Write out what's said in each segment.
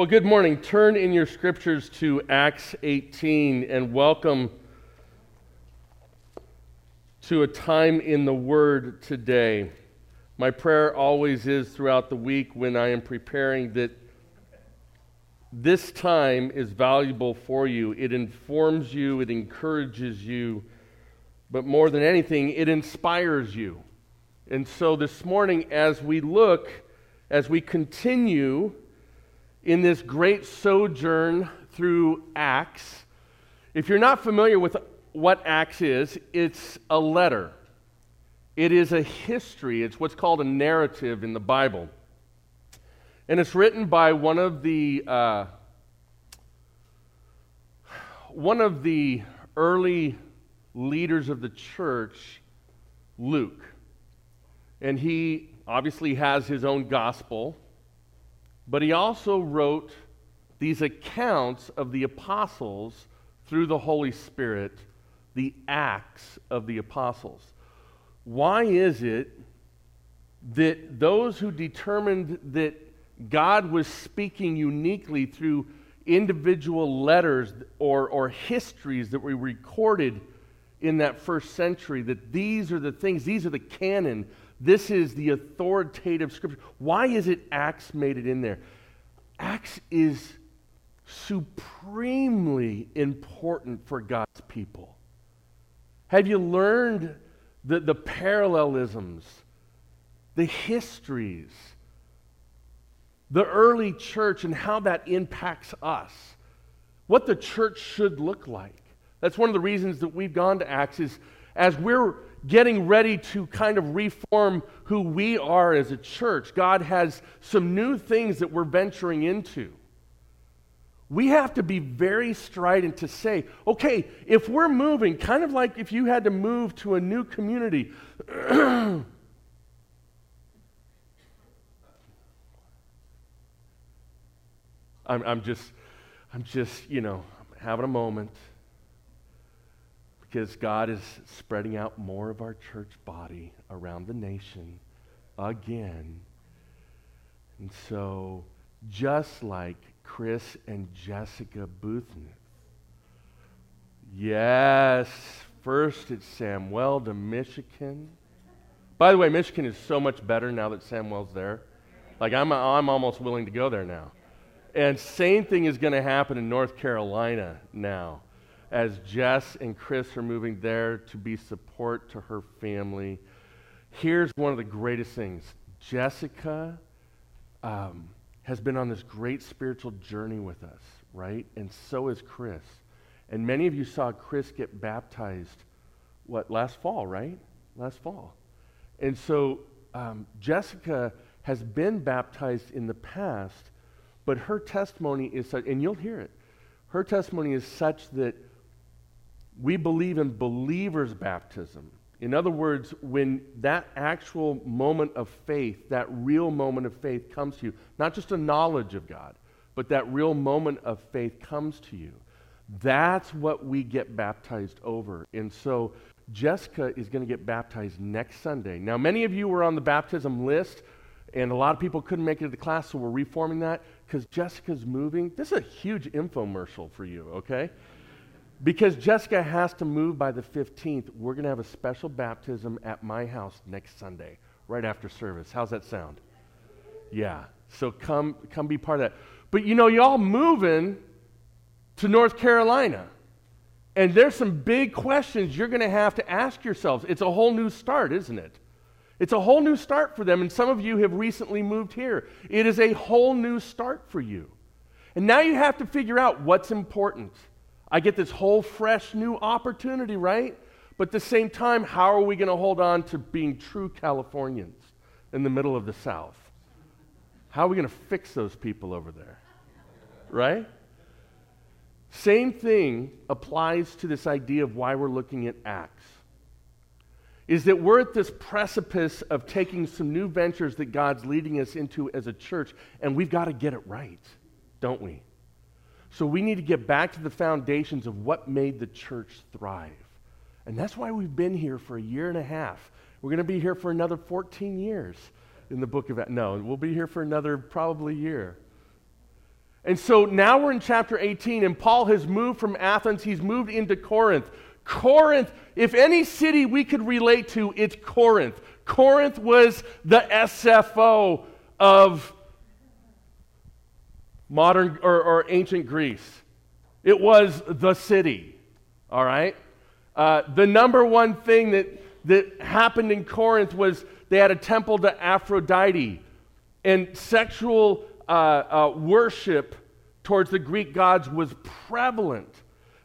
Well, good morning. Turn in your scriptures to Acts 18 and welcome to a time in the Word today. My prayer always is throughout the week when I am preparing that this time is valuable for you. It informs you, it encourages you, but more than anything, it inspires you. And so this morning, as we look, as we continue in this great sojourn through Acts, if you're not familiar with what Acts is, it's a letter. It is a history. It's what's called a narrative in the Bible. And it's written by one of the uh, one of the early leaders of the church, Luke. And he obviously has his own gospel, but he also wrote these accounts of the apostles through the Holy Spirit, the Acts of the Apostles. Why is it that those who determined that God was speaking uniquely through individual letters or, or histories that were recorded in that first century, that these are the things, these are the canon, this is the authoritative scripture. Why is it Acts made it in there? Acts is supremely important for God's people. Have you learned the, the parallelisms, the histories, the early church, and how that impacts us? What the church should look like. That's one of the reasons that we've gone to Acts is as we're getting ready to kind of reform who we are as a church, God has some new things that we're venturing into. We have to be very strident to say, okay, if we're moving, kind of like if you had to move to a new community, I'm, I'm just, I'm just, you know, having a moment because God is spreading out more of our church body around the nation again. And so, just like Chris and Jessica Boothnuth, yes, first it's Samuel to Michigan. By the way, Michigan is so much better now that Samuel's there. Like, I'm, I'm almost willing to go there now. And same thing is going to happen in North Carolina now as Jess and Chris are moving there to be support to her family. Here's one of the greatest things Jessica um, has been on this great spiritual journey with us, right? And so is Chris. And many of you saw Chris get baptized, what, last fall, right? Last fall. And so um, Jessica has been baptized in the past, but her testimony is such, and you'll hear it. Her testimony is such that we believe in believers' baptism. In other words, when that actual moment of faith, that real moment of faith comes to you, not just a knowledge of God, but that real moment of faith comes to you, that's what we get baptized over. And so Jessica is going to get baptized next Sunday. Now, many of you were on the baptism list, and a lot of people couldn't make it to the class, so we're reforming that because Jessica's moving. This is a huge infomercial for you, okay? Because Jessica has to move by the 15th, we're going to have a special baptism at my house next Sunday, right after service. How's that sound? Yeah. So come, come be part of that. But you know, y'all moving to North Carolina. And there's some big questions you're going to have to ask yourselves. It's a whole new start, isn't it? It's a whole new start for them. And some of you have recently moved here. It is a whole new start for you. And now you have to figure out what's important. I get this whole fresh new opportunity, right? But at the same time, how are we going to hold on to being true Californians in the middle of the South? How are we going to fix those people over there? Right? Same thing applies to this idea of why we're looking at Acts. Is that we're at this precipice of taking some new ventures that God's leading us into as a church, and we've got to get it right, don't we? So we need to get back to the foundations of what made the church thrive. And that's why we've been here for a year and a half. We're going to be here for another 14 years in the book of No, we'll be here for another probably year. And so now we're in chapter 18, and Paul has moved from Athens, he's moved into Corinth. Corinth, if any city we could relate to, it's Corinth. Corinth was the SFO of modern or, or ancient Greece. It was the city, all right? Uh, the number one thing that, that happened in Corinth was they had a temple to Aphrodite, and sexual uh, uh, worship towards the Greek gods was prevalent.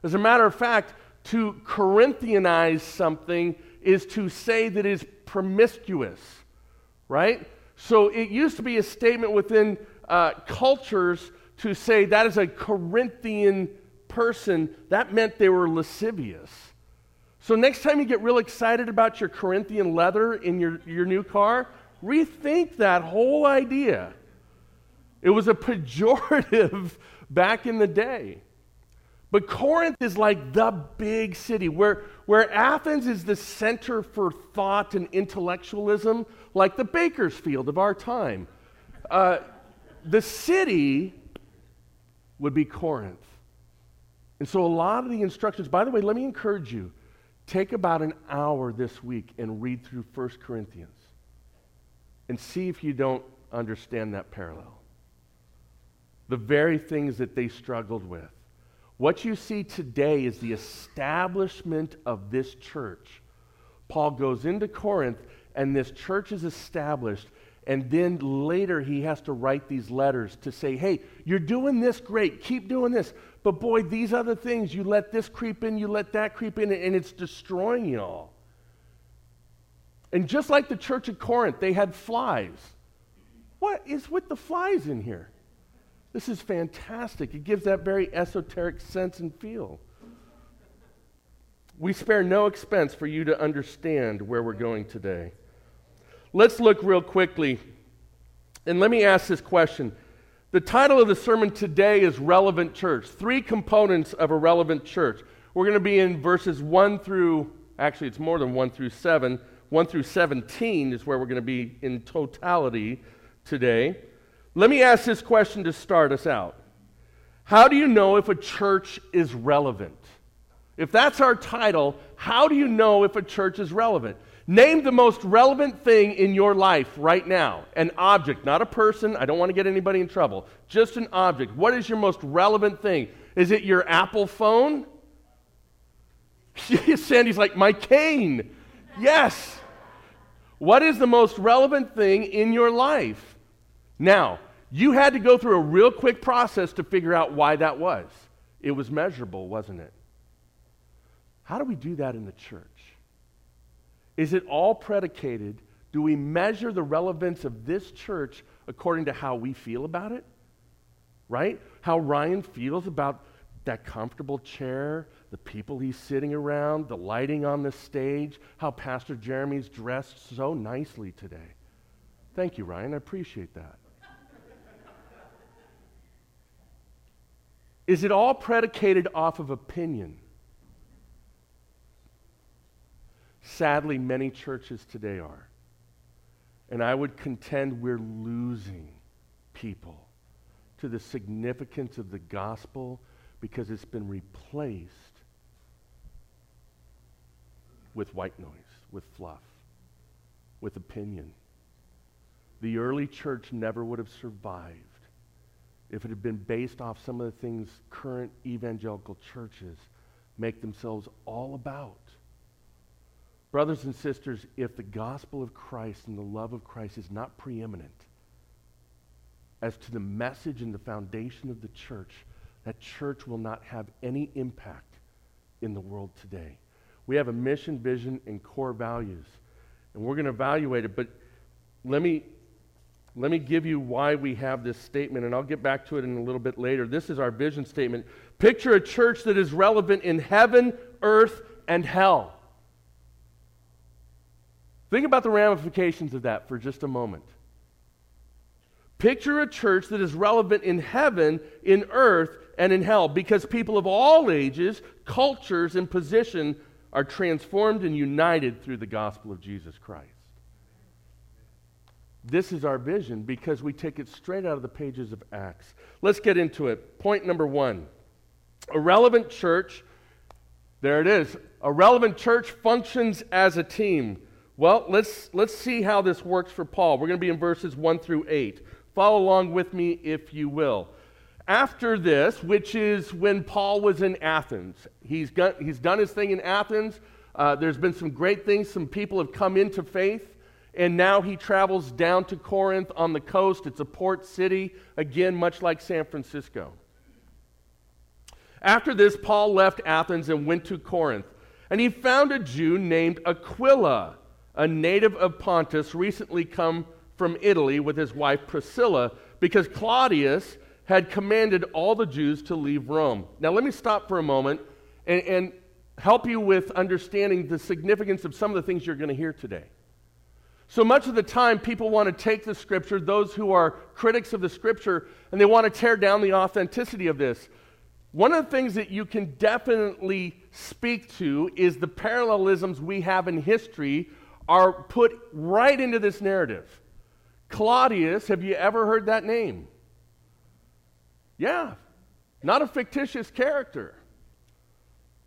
As a matter of fact, to Corinthianize something is to say that it is promiscuous, right? So it used to be a statement within uh, cultures to say that is a Corinthian person. That meant they were lascivious. So next time you get real excited about your Corinthian leather in your, your new car, rethink that whole idea. It was a pejorative back in the day. But Corinth is like the big city where, where Athens is the center for thought and intellectualism, like the Bakersfield of our time. Uh, the city would be Corinth. And so a lot of the instructions, by the way, let me encourage you take about an hour this week and read through 1 Corinthians and see if you don't understand that parallel. The very things that they struggled with. What you see today is the establishment of this church. Paul goes into Corinth, and this church is established. And then later, he has to write these letters to say, hey, you're doing this great. Keep doing this. But boy, these other things, you let this creep in, you let that creep in, and it's destroying you all. And just like the church at Corinth, they had flies. What is with the flies in here? This is fantastic. It gives that very esoteric sense and feel. We spare no expense for you to understand where we're going today. Let's look real quickly. And let me ask this question. The title of the sermon today is Relevant Church. Three components of a relevant church. We're going to be in verses 1 through, actually, it's more than 1 through 7. 1 through 17 is where we're going to be in totality today. Let me ask this question to start us out How do you know if a church is relevant? If that's our title, how do you know if a church is relevant? Name the most relevant thing in your life right now. An object, not a person. I don't want to get anybody in trouble. Just an object. What is your most relevant thing? Is it your Apple phone? Sandy's like, my cane. Yes. What is the most relevant thing in your life? Now, you had to go through a real quick process to figure out why that was. It was measurable, wasn't it? How do we do that in the church? Is it all predicated? Do we measure the relevance of this church according to how we feel about it? Right? How Ryan feels about that comfortable chair, the people he's sitting around, the lighting on the stage, how Pastor Jeremy's dressed so nicely today. Thank you, Ryan. I appreciate that. Is it all predicated off of opinion? Sadly, many churches today are. And I would contend we're losing people to the significance of the gospel because it's been replaced with white noise, with fluff, with opinion. The early church never would have survived if it had been based off some of the things current evangelical churches make themselves all about. Brothers and sisters, if the gospel of Christ and the love of Christ is not preeminent as to the message and the foundation of the church, that church will not have any impact in the world today. We have a mission, vision, and core values, and we're going to evaluate it. But let me, let me give you why we have this statement, and I'll get back to it in a little bit later. This is our vision statement. Picture a church that is relevant in heaven, earth, and hell. Think about the ramifications of that for just a moment. Picture a church that is relevant in heaven, in earth, and in hell because people of all ages, cultures, and position are transformed and united through the gospel of Jesus Christ. This is our vision because we take it straight out of the pages of Acts. Let's get into it. Point number one a relevant church, there it is. A relevant church functions as a team. Well, let's, let's see how this works for Paul. We're going to be in verses 1 through 8. Follow along with me if you will. After this, which is when Paul was in Athens, he's, got, he's done his thing in Athens. Uh, there's been some great things. Some people have come into faith. And now he travels down to Corinth on the coast. It's a port city, again, much like San Francisco. After this, Paul left Athens and went to Corinth. And he found a Jew named Aquila, a native of Pontus, recently come from Italy with his wife Priscilla, because Claudius had commanded all the Jews to leave Rome. Now, let me stop for a moment and, and help you with understanding the significance of some of the things you're going to hear today. So much of the time, people want to take the scripture, those who are critics of the scripture, and they want to tear down the authenticity of this. One of the things that you can definitely speak to is the parallelisms we have in history are put right into this narrative. Claudius, have you ever heard that name? Yeah, not a fictitious character.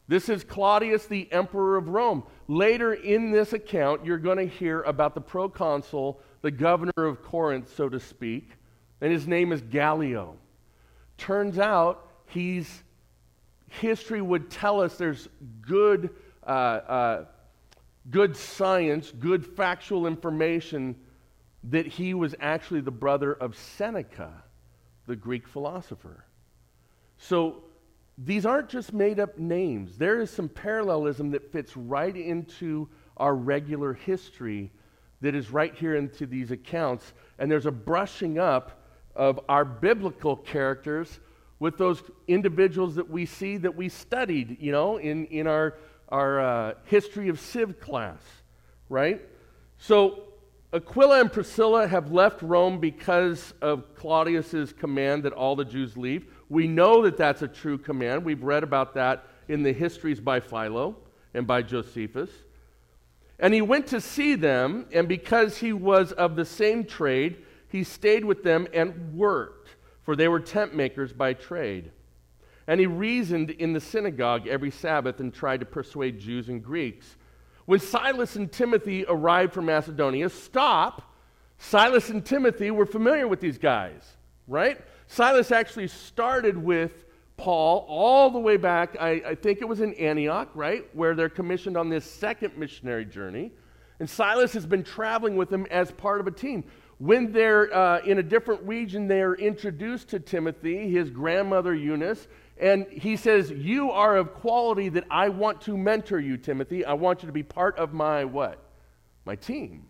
This is Claudius, the emperor of Rome. Later in this account, you're going to hear about the proconsul, the governor of Corinth, so to speak, and his name is Gallio. Turns out he's, history would tell us there's good, uh, uh, good science, good factual information that he was actually the brother of Seneca, the Greek philosopher. So these aren't just made up names. There is some parallelism that fits right into our regular history that is right here into these accounts. And there's a brushing up of our biblical characters with those individuals that we see that we studied, you know, in, in our, our uh, history of Civ class, right? So Aquila and Priscilla have left Rome because of Claudius's command that all the Jews leave. We know that that's a true command. We've read about that in the histories by Philo and by Josephus. And he went to see them, and because he was of the same trade, he stayed with them and worked, for they were tent makers by trade. And he reasoned in the synagogue every Sabbath and tried to persuade Jews and Greeks. When Silas and Timothy arrived from Macedonia, stop. Silas and Timothy were familiar with these guys, right? Silas actually started with Paul all the way back, I, I, think it was in Antioch, right, where they're commissioned on this second missionary journey. And Silas has been traveling with them as part of a team. When they're uh, in a different region, they're introduced to Timothy, his grandmother Eunice, and he says, You are of quality that I want to mentor you, Timothy. I want you to be part of my what? My team.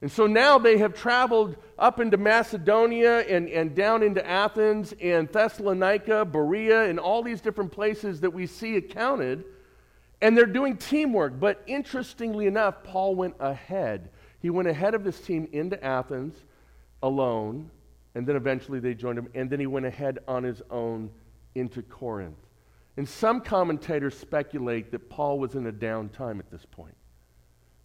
And so now they have traveled up into Macedonia and, and down into Athens and Thessalonica, Berea, and all these different places that we see accounted. And they're doing teamwork. But interestingly enough, Paul went ahead. He went ahead of this team into Athens alone, and then eventually they joined him. And then he went ahead on his own into Corinth. And some commentators speculate that Paul was in a downtime at this point.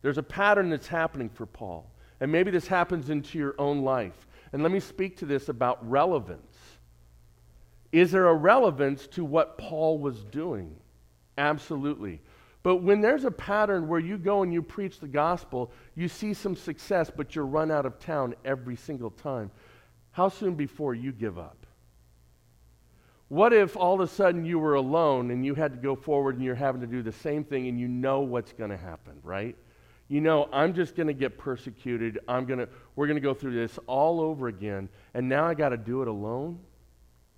There's a pattern that's happening for Paul. And maybe this happens into your own life. And let me speak to this about relevance. Is there a relevance to what Paul was doing? Absolutely. But when there's a pattern where you go and you preach the gospel, you see some success, but you're run out of town every single time, how soon before you give up? What if all of a sudden you were alone and you had to go forward and you're having to do the same thing and you know what's going to happen, right? you know, I'm just going to get persecuted. I'm going to, we're going to go through this all over again. And now I got to do it alone.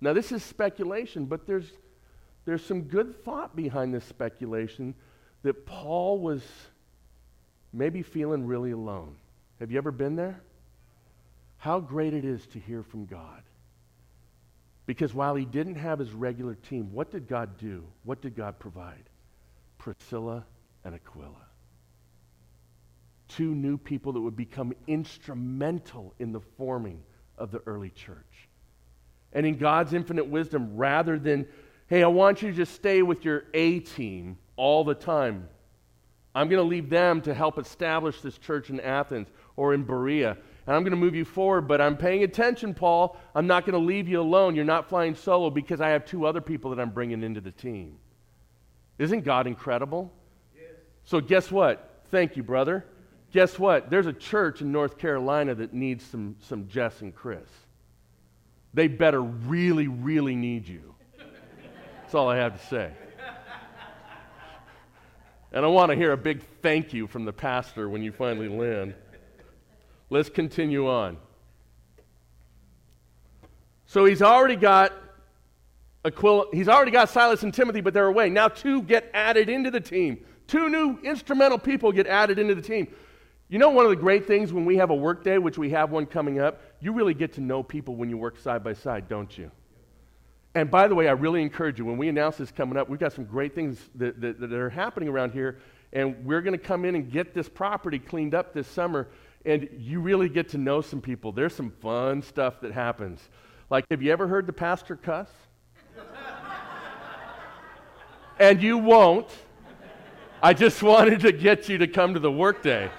Now, this is speculation, but there's, there's some good thought behind this speculation that Paul was maybe feeling really alone. Have you ever been there? How great it is to hear from God. Because while he didn't have his regular team, what did God do? What did God provide? Priscilla and Aquila two new people that would become instrumental in the forming of the early church. And in God's infinite wisdom, rather than, hey, I want you to just stay with your A team all the time, I'm going to leave them to help establish this church in Athens or in Berea. And I'm going to move you forward, but I'm paying attention, Paul. I'm not going to leave you alone. You're not flying solo because I have two other people that I'm bringing into the team. Isn't God incredible? Yes. So, guess what? Thank you, brother. Guess what? There's a church in North Carolina that needs some, some Jess and Chris. They better really, really need you. That's all I have to say. And I want to hear a big thank you from the pastor when you finally land. Let's continue on. So he's already got Aquila, he's already got Silas and Timothy, but they're away. Now two get added into the team. Two new instrumental people get added into the team. You know, one of the great things when we have a work day, which we have one coming up, you really get to know people when you work side by side, don't you? And by the way, I really encourage you, when we announce this coming up, we've got some great things that, that, that are happening around here, and we're going to come in and get this property cleaned up this summer, and you really get to know some people. There's some fun stuff that happens. Like, have you ever heard the pastor cuss? and you won't. I just wanted to get you to come to the workday.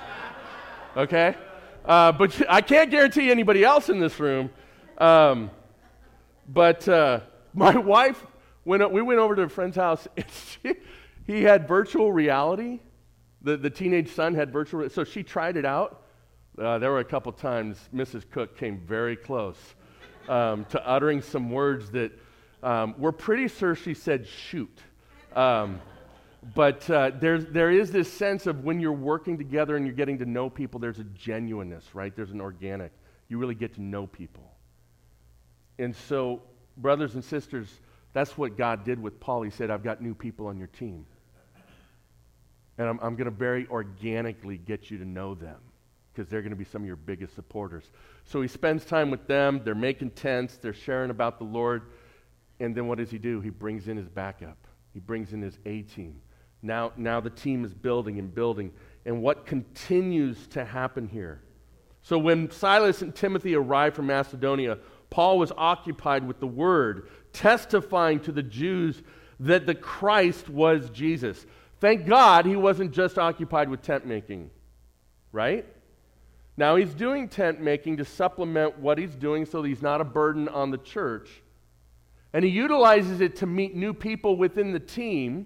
Okay? Uh, but I can't guarantee anybody else in this room. Um, but uh, my wife, went, we went over to a friend's house, and she, he had virtual reality. The, the teenage son had virtual, so she tried it out. Uh, there were a couple times Mrs. Cook came very close um, to uttering some words that um, we're pretty sure she said shoot. Um, but uh, there's, there is this sense of when you're working together and you're getting to know people, there's a genuineness, right? There's an organic. You really get to know people. And so, brothers and sisters, that's what God did with Paul. He said, I've got new people on your team. And I'm, I'm going to very organically get you to know them because they're going to be some of your biggest supporters. So he spends time with them. They're making tents. They're sharing about the Lord. And then what does he do? He brings in his backup. He brings in his A team. Now, now the team is building and building. And what continues to happen here? So when Silas and Timothy arrived from Macedonia, Paul was occupied with the word, testifying to the Jews that the Christ was Jesus. Thank God he wasn't just occupied with tent making, right? Now he's doing tent making to supplement what he's doing so he's not a burden on the church. And he utilizes it to meet new people within the team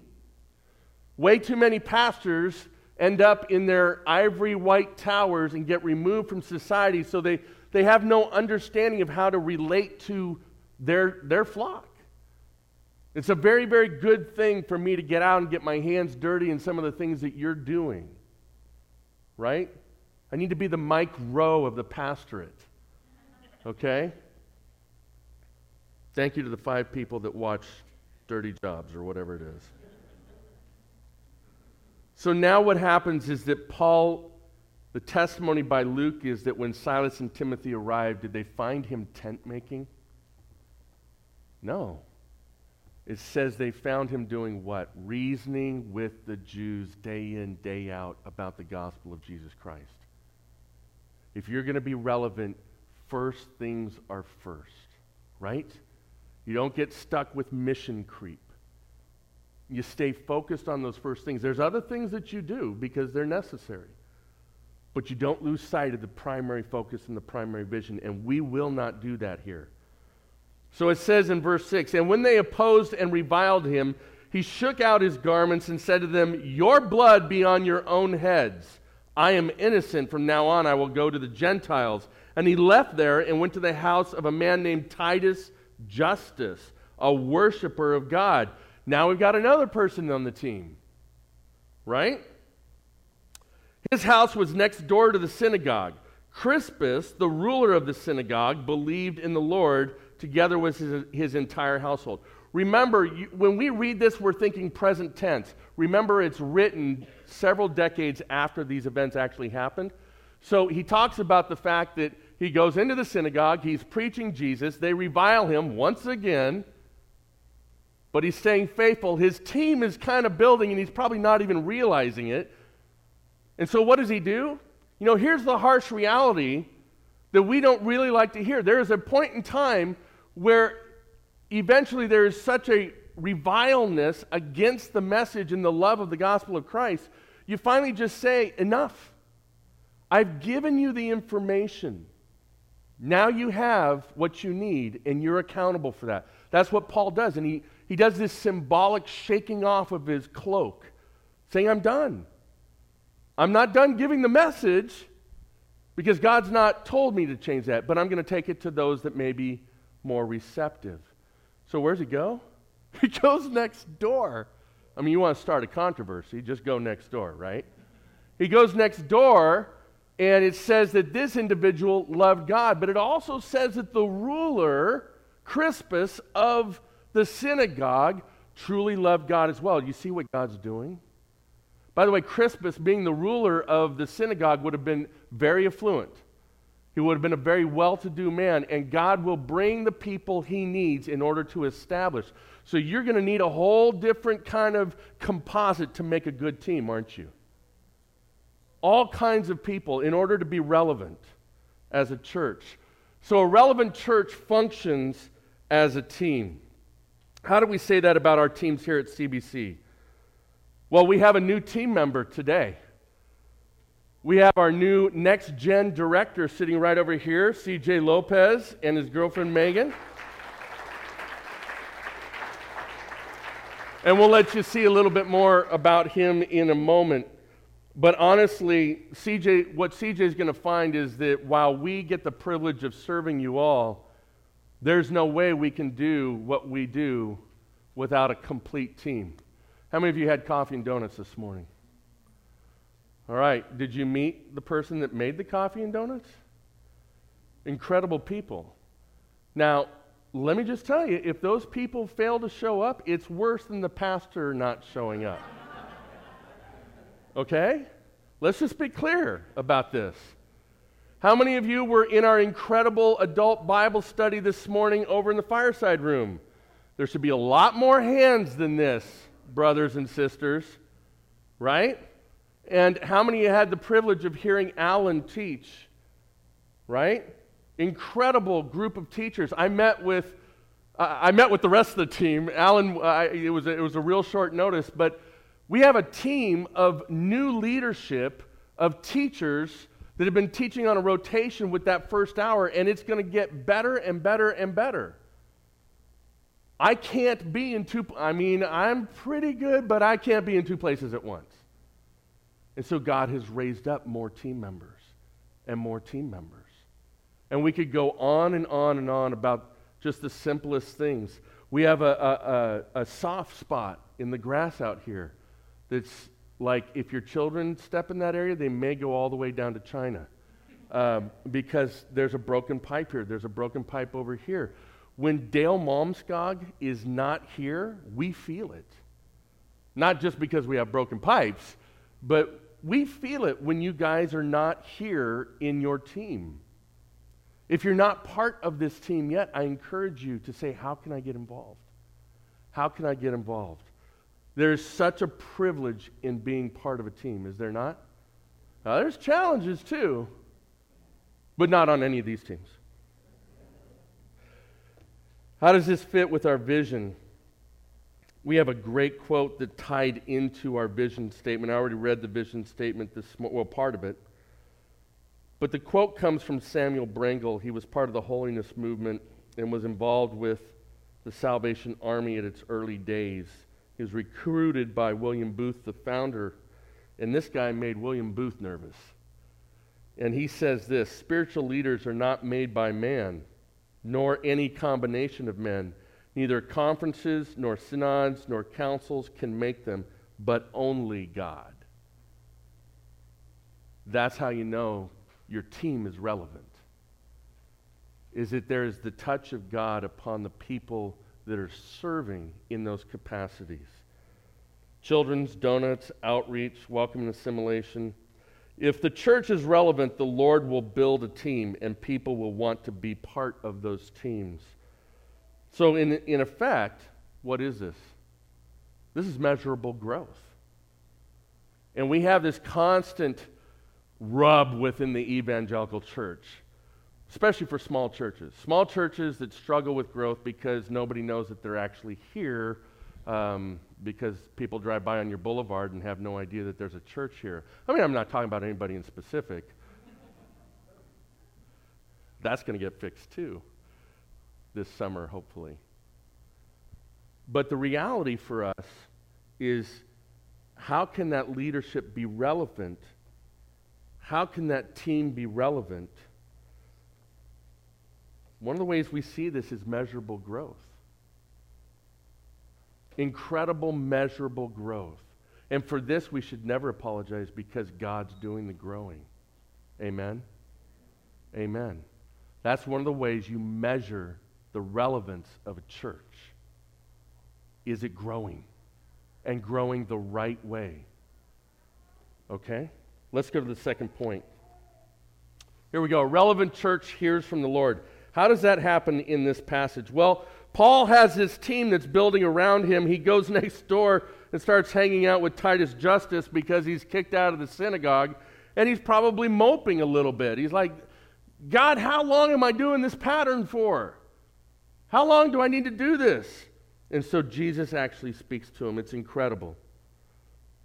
Way too many pastors end up in their ivory white towers and get removed from society so they, they have no understanding of how to relate to their, their flock. It's a very, very good thing for me to get out and get my hands dirty in some of the things that you're doing. Right? I need to be the Mike Rowe of the pastorate. Okay? Thank you to the five people that watch Dirty Jobs or whatever it is. So now what happens is that Paul, the testimony by Luke is that when Silas and Timothy arrived, did they find him tent making? No. It says they found him doing what? Reasoning with the Jews day in, day out about the gospel of Jesus Christ. If you're going to be relevant, first things are first, right? You don't get stuck with mission creep you stay focused on those first things. There's other things that you do because they're necessary. But you don't lose sight of the primary focus and the primary vision, and we will not do that here. So it says in verse 6 And when they opposed and reviled him, he shook out his garments and said to them, Your blood be on your own heads. I am innocent. From now on, I will go to the Gentiles. And he left there and went to the house of a man named Titus Justus, a worshiper of God. Now we've got another person on the team, right? His house was next door to the synagogue. Crispus, the ruler of the synagogue, believed in the Lord together with his, his entire household. Remember, you, when we read this, we're thinking present tense. Remember, it's written several decades after these events actually happened. So he talks about the fact that he goes into the synagogue, he's preaching Jesus, they revile him once again but he's staying faithful. His team is kind of building, and he's probably not even realizing it. And so, what does he do? You know, here's the harsh reality that we don't really like to hear. There is a point in time where eventually there is such a revileness against the message and the love of the gospel of Christ, you finally just say, Enough. I've given you the information. Now you have what you need, and you're accountable for that. That's what Paul does. And he, he does this symbolic shaking off of his cloak, saying, I'm done. I'm not done giving the message because God's not told me to change that, but I'm going to take it to those that may be more receptive. So, where's he go? He goes next door. I mean, you want to start a controversy, just go next door, right? He goes next door, and it says that this individual loved God, but it also says that the ruler, Crispus, of the synagogue, truly loved God as well. You see what God's doing? By the way, Crispus, being the ruler of the synagogue, would have been very affluent. He would have been a very well to do man, and God will bring the people he needs in order to establish. So you're going to need a whole different kind of composite to make a good team, aren't you? All kinds of people in order to be relevant as a church. So a relevant church functions as a team. How do we say that about our teams here at CBC? Well, we have a new team member today. We have our new next gen director sitting right over here, CJ Lopez, and his girlfriend Megan. and we'll let you see a little bit more about him in a moment. But honestly, CJ, what CJ is going to find is that while we get the privilege of serving you all, there's no way we can do what we do without a complete team. How many of you had coffee and donuts this morning? All right, did you meet the person that made the coffee and donuts? Incredible people. Now, let me just tell you if those people fail to show up, it's worse than the pastor not showing up. Okay? Let's just be clear about this. How many of you were in our incredible adult Bible study this morning over in the fireside room? There should be a lot more hands than this, brothers and sisters, right? And how many had the privilege of hearing Alan teach, right? Incredible group of teachers. I met with, I met with the rest of the team. Alan, it, was a, it was a real short notice, but we have a team of new leadership of teachers that have been teaching on a rotation with that first hour, and it's going to get better and better and better. I can't be in two, I mean, I'm pretty good, but I can't be in two places at once. And so God has raised up more team members and more team members. And we could go on and on and on about just the simplest things. We have a, a, a, a soft spot in the grass out here that's like if your children step in that area, they may go all the way down to China. Um, because there's a broken pipe here, there's a broken pipe over here. When Dale Malmskog is not here, we feel it. Not just because we have broken pipes, but we feel it when you guys are not here in your team. If you're not part of this team yet, I encourage you to say, How can I get involved? How can I get involved? There's such a privilege in being part of a team, is there not? Now, there's challenges too, but not on any of these teams. How does this fit with our vision? We have a great quote that tied into our vision statement. I already read the vision statement this well, part of it. But the quote comes from Samuel Brengle. He was part of the holiness movement and was involved with the Salvation Army at its early days. He was recruited by William Booth, the founder, and this guy made William Booth nervous. And he says this spiritual leaders are not made by man, nor any combination of men. Neither conferences, nor synods, nor councils can make them, but only God. That's how you know your team is relevant. Is that there is the touch of God upon the people that are serving in those capacities. Children's, donuts, outreach, welcome and assimilation. If the church is relevant, the Lord will build a team and people will want to be part of those teams. So, in, in effect, what is this? This is measurable growth. And we have this constant rub within the evangelical church, especially for small churches. Small churches that struggle with growth because nobody knows that they're actually here um, because people drive by on your boulevard and have no idea that there's a church here. I mean, I'm not talking about anybody in specific. that's going to get fixed too this summer, hopefully. But the reality for us is how can that leadership be relevant? How can that team be relevant? One of the ways we see this is measurable growth. Incredible, measurable growth. And for this, we should never apologize because God's doing the growing. Amen? Amen. That's one of the ways you measure the relevance of a church. Is it growing? And growing the right way? Okay? Let's go to the second point. Here we go. A relevant church hears from the Lord. How does that happen in this passage? Well, Paul has his team that's building around him. He goes next door and starts hanging out with Titus Justus because he's kicked out of the synagogue. And he's probably moping a little bit. He's like, God, how long am I doing this pattern for? How long do I need to do this? And so Jesus actually speaks to him. It's incredible.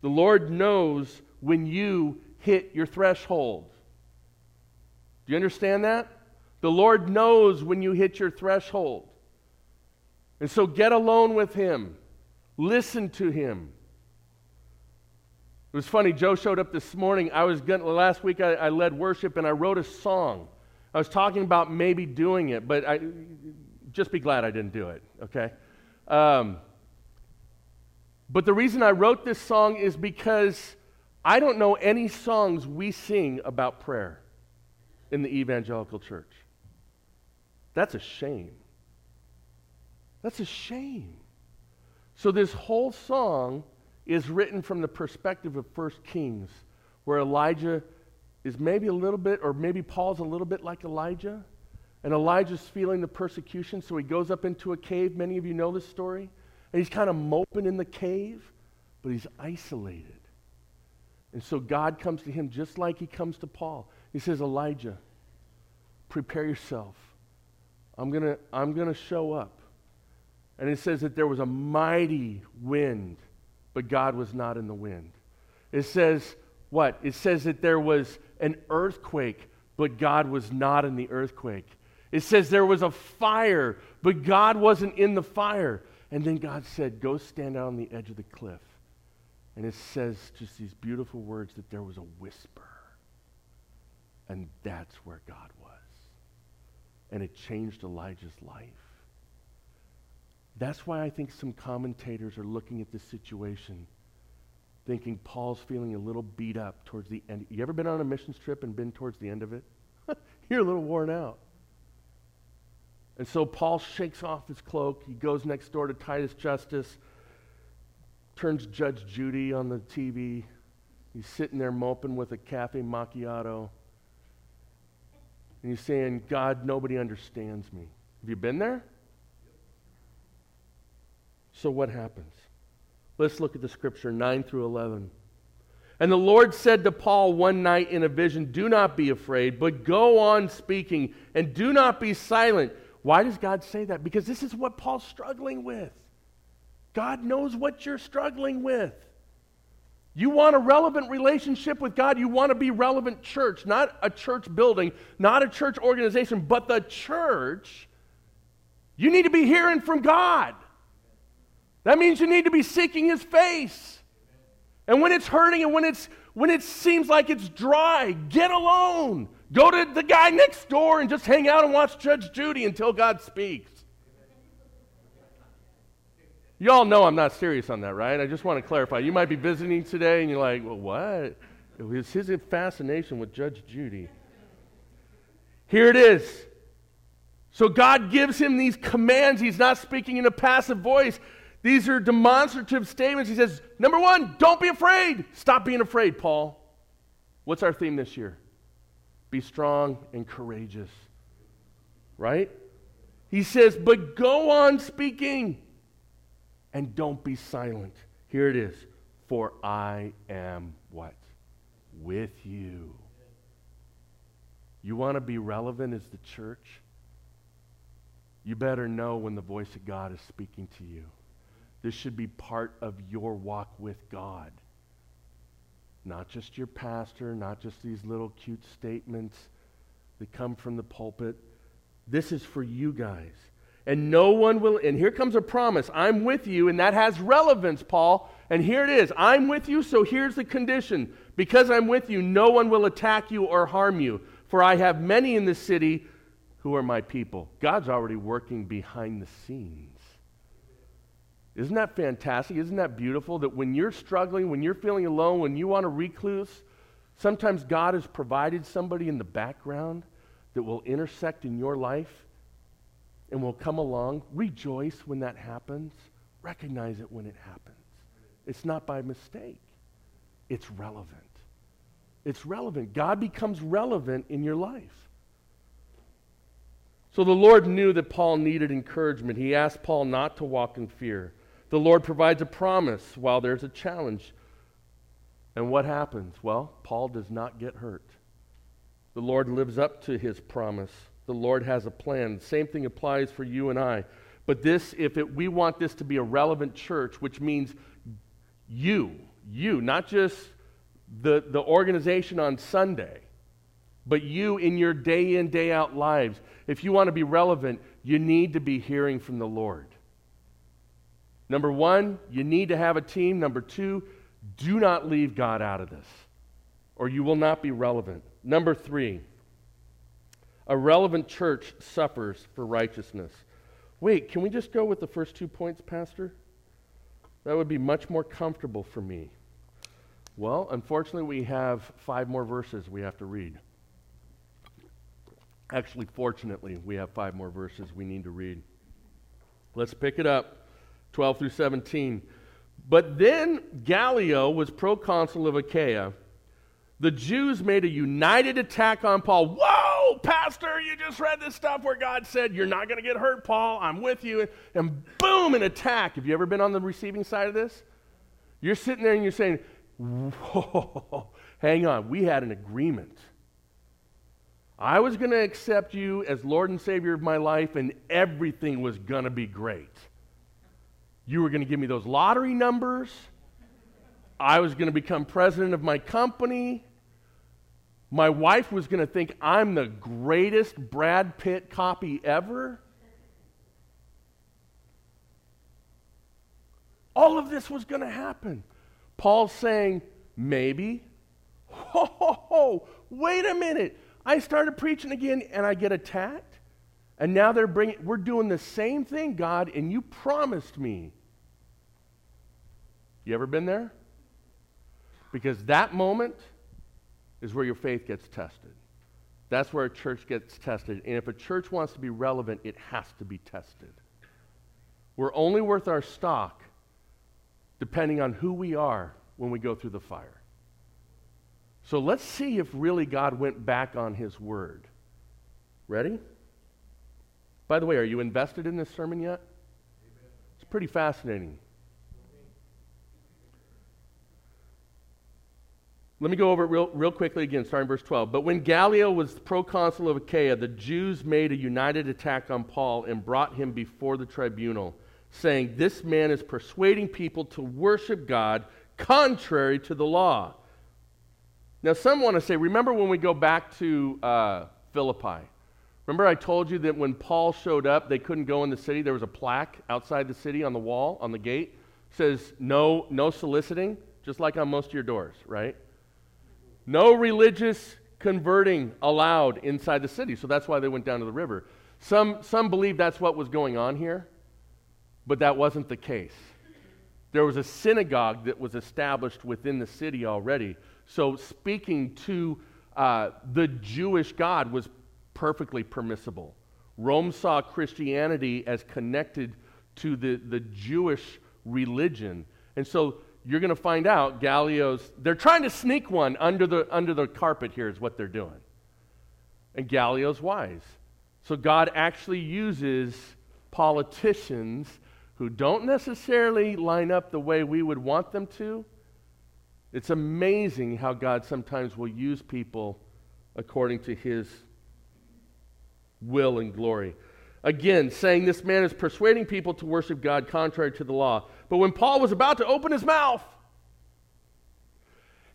The Lord knows when you hit your threshold. Do you understand that? The Lord knows when you hit your threshold. And so get alone with Him, listen to Him. It was funny, Joe showed up this morning. I was getting, last week I, I led worship and I wrote a song. I was talking about maybe doing it, but I, just be glad I didn't do it, okay? Um, but the reason I wrote this song is because I don't know any songs we sing about prayer in the evangelical church. That's a shame. That's a shame. So, this whole song is written from the perspective of First Kings, where Elijah is maybe a little bit, or maybe Paul's a little bit like Elijah. And Elijah's feeling the persecution, so he goes up into a cave. Many of you know this story. And he's kind of moping in the cave, but he's isolated. And so God comes to him just like he comes to Paul. He says, Elijah, prepare yourself. I'm going to I'm going to show up. And it says that there was a mighty wind, but God was not in the wind. It says, what? It says that there was an earthquake, but God was not in the earthquake. It says there was a fire, but God wasn't in the fire. And then God said, Go stand out on the edge of the cliff. And it says just these beautiful words that there was a whisper. And that's where God was. And it changed Elijah's life. That's why I think some commentators are looking at this situation thinking Paul's feeling a little beat up towards the end. You ever been on a missions trip and been towards the end of it? You're a little worn out. And so Paul shakes off his cloak. He goes next door to Titus Justus, turns Judge Judy on the TV. He's sitting there moping with a cafe macchiato. And he's saying, God, nobody understands me. Have you been there? So what happens? Let's look at the scripture 9 through 11. And the Lord said to Paul one night in a vision, Do not be afraid, but go on speaking, and do not be silent. Why does God say that? Because this is what Paul's struggling with. God knows what you're struggling with. You want a relevant relationship with God. You want to be relevant church, not a church building, not a church organization, but the church. You need to be hearing from God. That means you need to be seeking his face. And when it's hurting and when it's when it seems like it's dry, get alone. Go to the guy next door and just hang out and watch Judge Judy until God speaks. You all know I'm not serious on that, right? I just want to clarify. You might be visiting today and you're like, well, what? It was his fascination with Judge Judy. Here it is. So God gives him these commands. He's not speaking in a passive voice. These are demonstrative statements. He says, number one, don't be afraid. Stop being afraid, Paul. What's our theme this year? Be strong and courageous. Right? He says, but go on speaking and don't be silent. Here it is. For I am what? With you. You want to be relevant as the church? You better know when the voice of God is speaking to you. This should be part of your walk with God. Not just your pastor, not just these little cute statements that come from the pulpit. This is for you guys. And no one will, and here comes a promise I'm with you, and that has relevance, Paul. And here it is I'm with you, so here's the condition. Because I'm with you, no one will attack you or harm you, for I have many in the city who are my people. God's already working behind the scenes. Isn't that fantastic? Isn't that beautiful? That when you're struggling, when you're feeling alone, when you want to recluse, sometimes God has provided somebody in the background that will intersect in your life and will come along. Rejoice when that happens, recognize it when it happens. It's not by mistake, it's relevant. It's relevant. God becomes relevant in your life. So the Lord knew that Paul needed encouragement. He asked Paul not to walk in fear. The Lord provides a promise while there's a challenge. And what happens? Well, Paul does not get hurt. The Lord lives up to his promise. The Lord has a plan. Same thing applies for you and I. But this, if it, we want this to be a relevant church, which means you, you, not just the, the organization on Sunday, but you in your day in, day out lives. If you want to be relevant, you need to be hearing from the Lord. Number one, you need to have a team. Number two, do not leave God out of this, or you will not be relevant. Number three, a relevant church suffers for righteousness. Wait, can we just go with the first two points, Pastor? That would be much more comfortable for me. Well, unfortunately, we have five more verses we have to read. Actually, fortunately, we have five more verses we need to read. Let's pick it up 12 through 17. But then Gallio was proconsul of Achaia. The Jews made a united attack on Paul. Whoa, Pastor, you just read this stuff where God said, You're not going to get hurt, Paul. I'm with you. And boom, an attack. Have you ever been on the receiving side of this? You're sitting there and you're saying, Whoa, hang on, we had an agreement. I was going to accept you as Lord and Savior of my life, and everything was going to be great. You were going to give me those lottery numbers. I was going to become president of my company. My wife was going to think I'm the greatest Brad Pitt copy ever. All of this was going to happen. Paul's saying, maybe. Ho, ho, ho, wait a minute. I started preaching again and I get attacked. And now they're bringing, we're doing the same thing, God, and you promised me. You ever been there? Because that moment is where your faith gets tested. That's where a church gets tested. And if a church wants to be relevant, it has to be tested. We're only worth our stock depending on who we are when we go through the fire. So let's see if really God went back on his word. Ready? By the way, are you invested in this sermon yet? It's pretty fascinating. Let me go over it real, real quickly again, starting verse 12. But when Gallio was proconsul of Achaia, the Jews made a united attack on Paul and brought him before the tribunal saying, This man is persuading people to worship God contrary to the law. Now, some want to say, remember when we go back to uh, Philippi? Remember, I told you that when Paul showed up, they couldn't go in the city. There was a plaque outside the city on the wall, on the gate, says no, no soliciting, just like on most of your doors, right? No religious converting allowed inside the city. So that's why they went down to the river. Some, some believe that's what was going on here. But that wasn't the case. There was a synagogue that was established within the city already. So speaking to uh, the Jewish God was perfectly permissible. Rome saw Christianity as connected to the, the Jewish religion. And so you're going to find out Gallio's, they're trying to sneak one under the, under the carpet here, is what they're doing. And Gallio's wise. So God actually uses politicians who don't necessarily line up the way we would want them to, it's amazing how God sometimes will use people according to his will and glory. Again, saying this man is persuading people to worship God contrary to the law. But when Paul was about to open his mouth,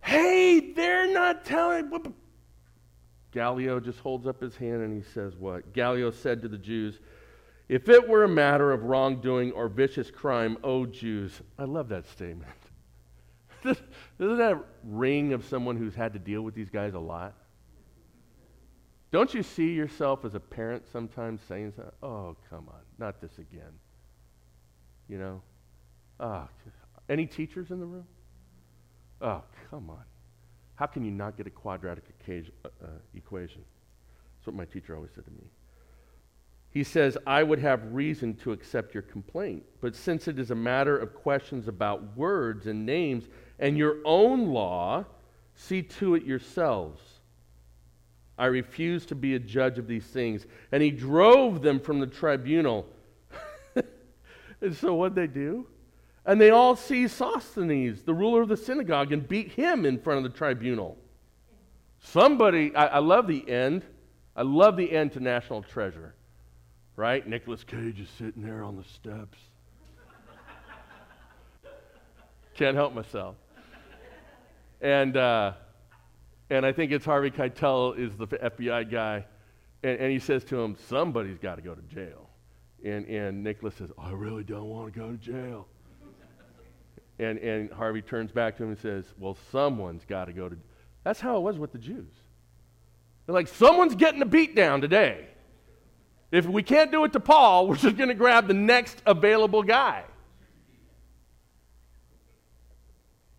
hey, they're not telling. Gallio just holds up his hand and he says, What? Gallio said to the Jews, If it were a matter of wrongdoing or vicious crime, O Jews, I love that statement. Doesn't that ring of someone who's had to deal with these guys a lot? Don't you see yourself as a parent sometimes saying, Oh, come on, not this again? You know? Oh, any teachers in the room? Oh, come on. How can you not get a quadratic uh, uh, equation? That's what my teacher always said to me. He says, I would have reason to accept your complaint, but since it is a matter of questions about words and names and your own law, see to it yourselves. I refuse to be a judge of these things. And he drove them from the tribunal. and so what'd they do? And they all seized Sosthenes, the ruler of the synagogue, and beat him in front of the tribunal. Somebody, I, I love the end. I love the end to National Treasure. Right? Nicolas Cage is sitting there on the steps. Can't help myself. And, uh, and I think it's Harvey Keitel is the FBI guy. And, and he says to him, somebody's got to go to jail. And, and Nicolas says, I really don't want to go to jail. And, and Harvey turns back to him and says, Well, someone's got to go to. That's how it was with the Jews. They're like, Someone's getting a beat down today. If we can't do it to Paul, we're just going to grab the next available guy.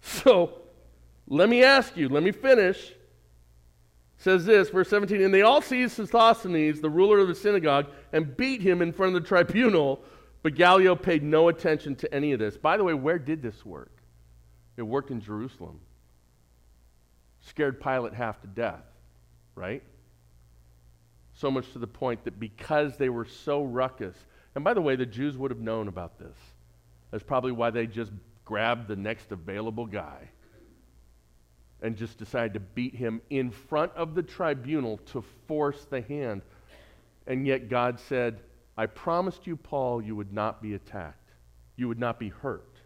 So, let me ask you, let me finish. says this, verse 17, and they all seized Sosthenes, the ruler of the synagogue, and beat him in front of the tribunal but Gallio paid no attention to any of this. By the way, where did this work? It worked in Jerusalem. Scared Pilate half to death, right? So much to the point that because they were so ruckus, and by the way, the Jews would have known about this. That's probably why they just grabbed the next available guy and just decided to beat him in front of the tribunal to force the hand. And yet God said, I promised you, Paul, you would not be attacked, you would not be hurt.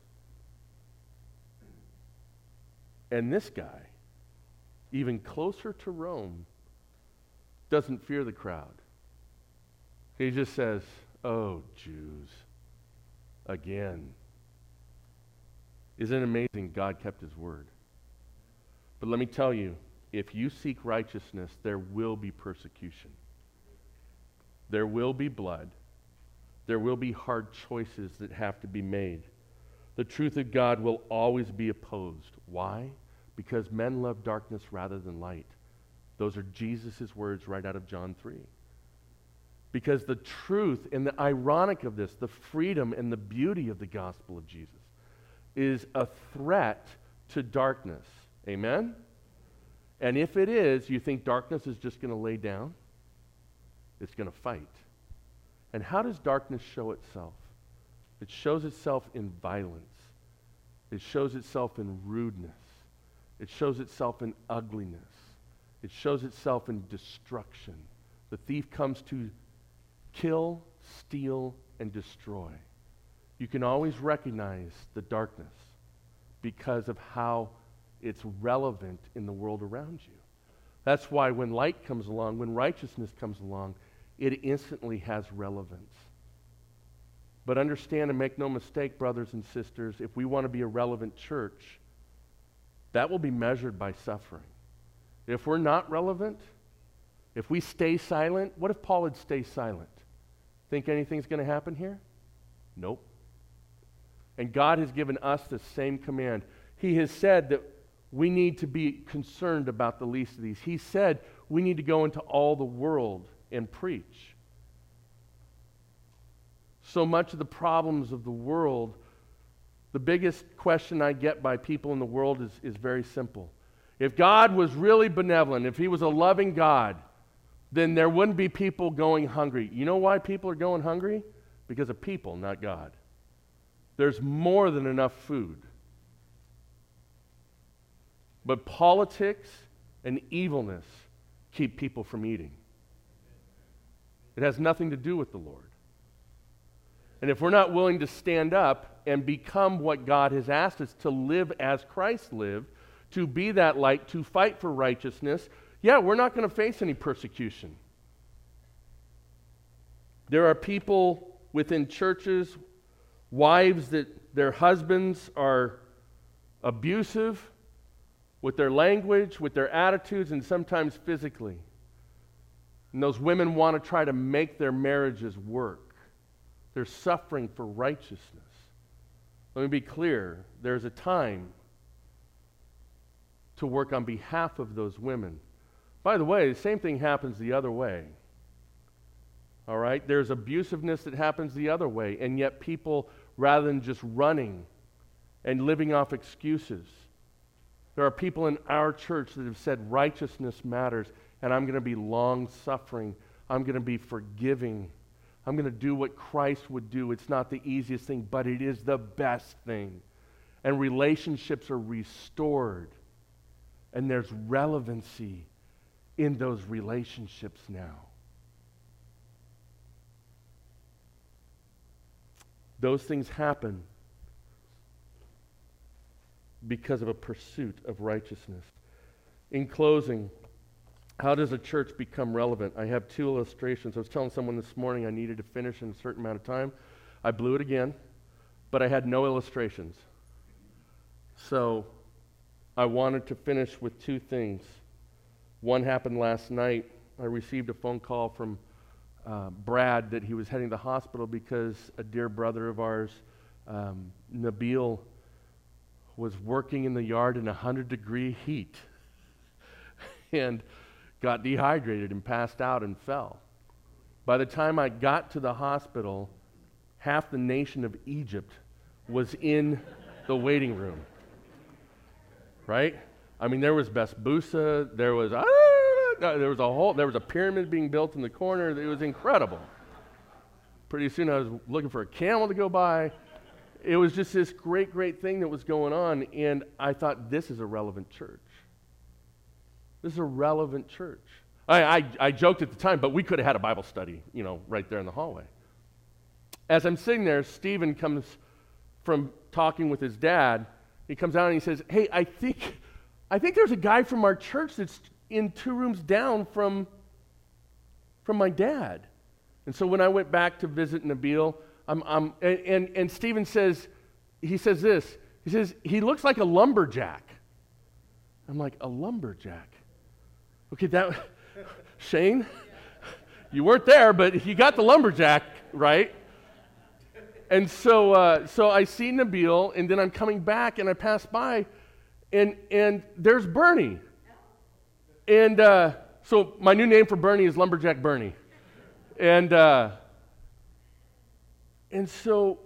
And this guy, even closer to Rome, doesn't fear the crowd. He just says, Oh, Jews, again. Isn't it amazing God kept his word? But let me tell you, if you seek righteousness, there will be persecution. There will be blood. There will be hard choices that have to be made. The truth of God will always be opposed. Why? Because men love darkness rather than light. Those are Jesus' words right out of John 3. Because the truth and the ironic of this, the freedom and the beauty of the gospel of Jesus, is a threat to darkness. Amen? And if it is, you think darkness is just going to lay down? It's going to fight. And how does darkness show itself? It shows itself in violence. It shows itself in rudeness. It shows itself in ugliness. It shows itself in destruction. The thief comes to kill, steal, and destroy. You can always recognize the darkness because of how it's relevant in the world around you. That's why when light comes along, when righteousness comes along, it instantly has relevance. But understand and make no mistake, brothers and sisters, if we want to be a relevant church, that will be measured by suffering. If we're not relevant, if we stay silent, what if Paul would stay silent? Think anything's going to happen here? Nope. And God has given us the same command. He has said that we need to be concerned about the least of these. He said we need to go into all the world and preach. So much of the problems of the world, the biggest question I get by people in the world is, is very simple. If God was really benevolent, if He was a loving God, then there wouldn't be people going hungry. You know why people are going hungry? Because of people, not God. There's more than enough food. But politics and evilness keep people from eating. It has nothing to do with the Lord. And if we're not willing to stand up and become what God has asked us to live as Christ lived, to be that light, to fight for righteousness, yeah, we're not going to face any persecution. There are people within churches, wives that their husbands are abusive with their language, with their attitudes, and sometimes physically. And those women want to try to make their marriages work. They're suffering for righteousness. Let me be clear there's a time to work on behalf of those women. By the way, the same thing happens the other way. All right? There's abusiveness that happens the other way, and yet people, rather than just running and living off excuses, there are people in our church that have said righteousness matters, and I'm going to be long suffering. I'm going to be forgiving. I'm going to do what Christ would do. It's not the easiest thing, but it is the best thing. And relationships are restored, and there's relevancy in those relationships now. Those things happen because of a pursuit of righteousness. In closing, how does a church become relevant? I have two illustrations. I was telling someone this morning I needed to finish in a certain amount of time. I blew it again, but I had no illustrations. So I wanted to finish with two things. One happened last night. I received a phone call from uh, Brad that he was heading to the hospital because a dear brother of ours, um, Nabil, was working in the yard in 100 degree heat and got dehydrated and passed out and fell. By the time I got to the hospital, half the nation of Egypt was in the waiting room. Right? I mean, there was Besbusa, there was, ah, there was a whole, there was a pyramid being built in the corner. It was incredible. Pretty soon I was looking for a camel to go by it was just this great, great thing that was going on, and I thought, this is a relevant church. This is a relevant church. I, I, I joked at the time, but we could have had a Bible study, you know, right there in the hallway. As I'm sitting there, Stephen comes from talking with his dad. He comes out and he says, Hey, I think, I think there's a guy from our church that's in two rooms down from, from my dad. And so when I went back to visit Nabil, I'm, I'm, and, and, and Stephen says, he says this. He says, he looks like a lumberjack. I'm like, a lumberjack? Okay, that, Shane, you weren't there, but you got the lumberjack, right? And so, uh, so I see Nabil, and then I'm coming back, and I pass by, and, and there's Bernie. And uh, so my new name for Bernie is Lumberjack Bernie. And, uh, and so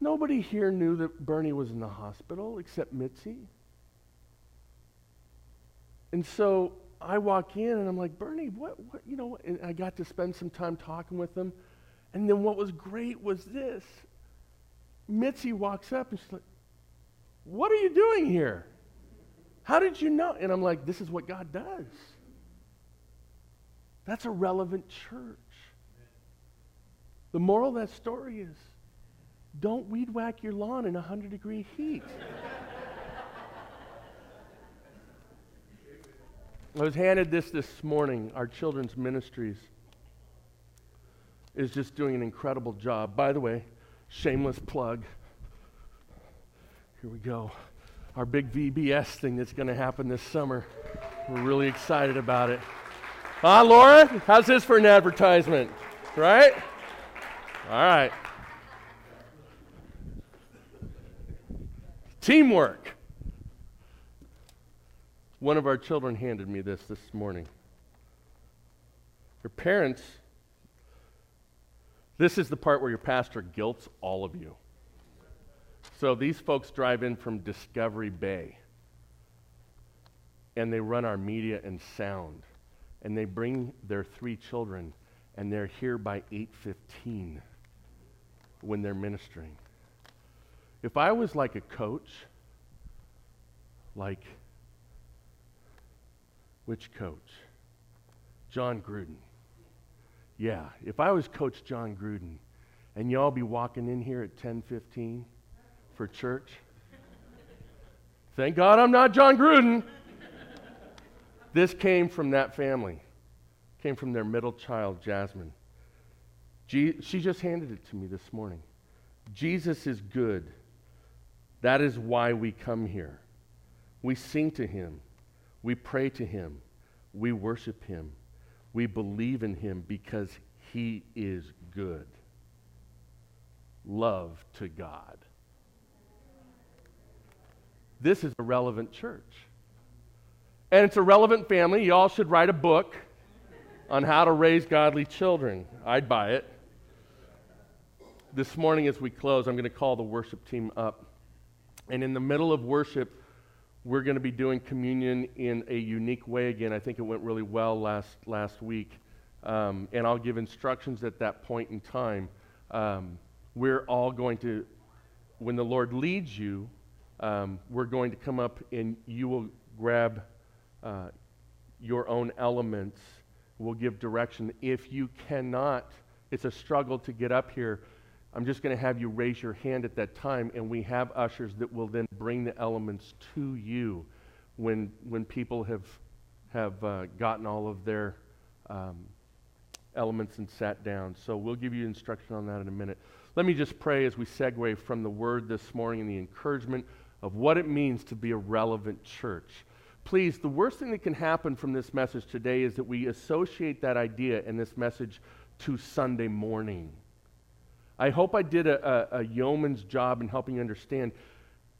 nobody here knew that Bernie was in the hospital except Mitzi. And so I walk in and I'm like, Bernie, what, what, you know, and I got to spend some time talking with him. And then what was great was this. Mitzi walks up and she's like, What are you doing here? How did you know? And I'm like, This is what God does. That's a relevant church. The moral of that story is don't weed whack your lawn in 100 degree heat. I was handed this this morning. Our children's ministries is just doing an incredible job. By the way, shameless plug. Here we go. Our big VBS thing that's going to happen this summer. We're really excited about it. Ah, Laura, how's this for an advertisement? Right? All right. Teamwork. One of our children handed me this this morning. Your parents, this is the part where your pastor guilts all of you. So these folks drive in from Discovery Bay and they run our media and sound and they bring their three children and they're here by 8:15 when they're ministering. If I was like a coach, like which coach? Jon Gruden. Yeah, if I was Coach Jon Gruden and y'all be walking in here at 10:15 for church, thank God I'm not Jon Gruden. This came from that family, came from their middle child, Jasmine. Je- she just handed it to me this morning. Jesus is good. That is why we come here. We sing to him, we pray to him, we worship him, we believe in him because he is good. Love to God. This is a relevant church. And it's a relevant family. You all should write a book on how to raise godly children. I'd buy it. This morning, as we close, I'm going to call the worship team up. And in the middle of worship, we're going to be doing communion in a unique way again. I think it went really well last, last week. Um, and I'll give instructions at that point in time. Um, we're all going to, when the Lord leads you, um, we're going to come up and you will grab uh, your own elements. We'll give direction. If you cannot, it's a struggle to get up here. I'm just going to have you raise your hand at that time, and we have ushers that will then bring the elements to you when, when people have, have uh, gotten all of their um, elements and sat down. So we'll give you instruction on that in a minute. Let me just pray as we segue from the word this morning and the encouragement of what it means to be a relevant church. Please, the worst thing that can happen from this message today is that we associate that idea and this message to Sunday morning. I hope I did a, a, a yeoman's job in helping you understand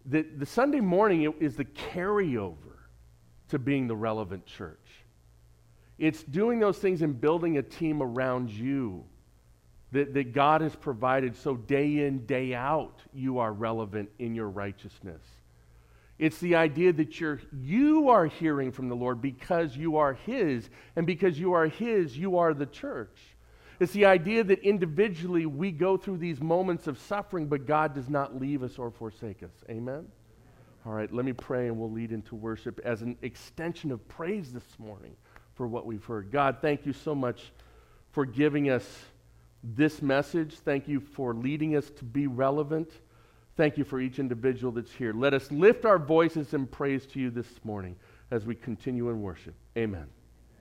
that the Sunday morning is the carryover to being the relevant church. It's doing those things and building a team around you that, that God has provided so day in, day out, you are relevant in your righteousness. It's the idea that you're, you are hearing from the Lord because you are His, and because you are His, you are the church. It's the idea that individually we go through these moments of suffering, but God does not leave us or forsake us. Amen? All right, let me pray and we'll lead into worship as an extension of praise this morning for what we've heard. God, thank you so much for giving us this message. Thank you for leading us to be relevant. Thank you for each individual that's here. Let us lift our voices in praise to you this morning as we continue in worship. Amen.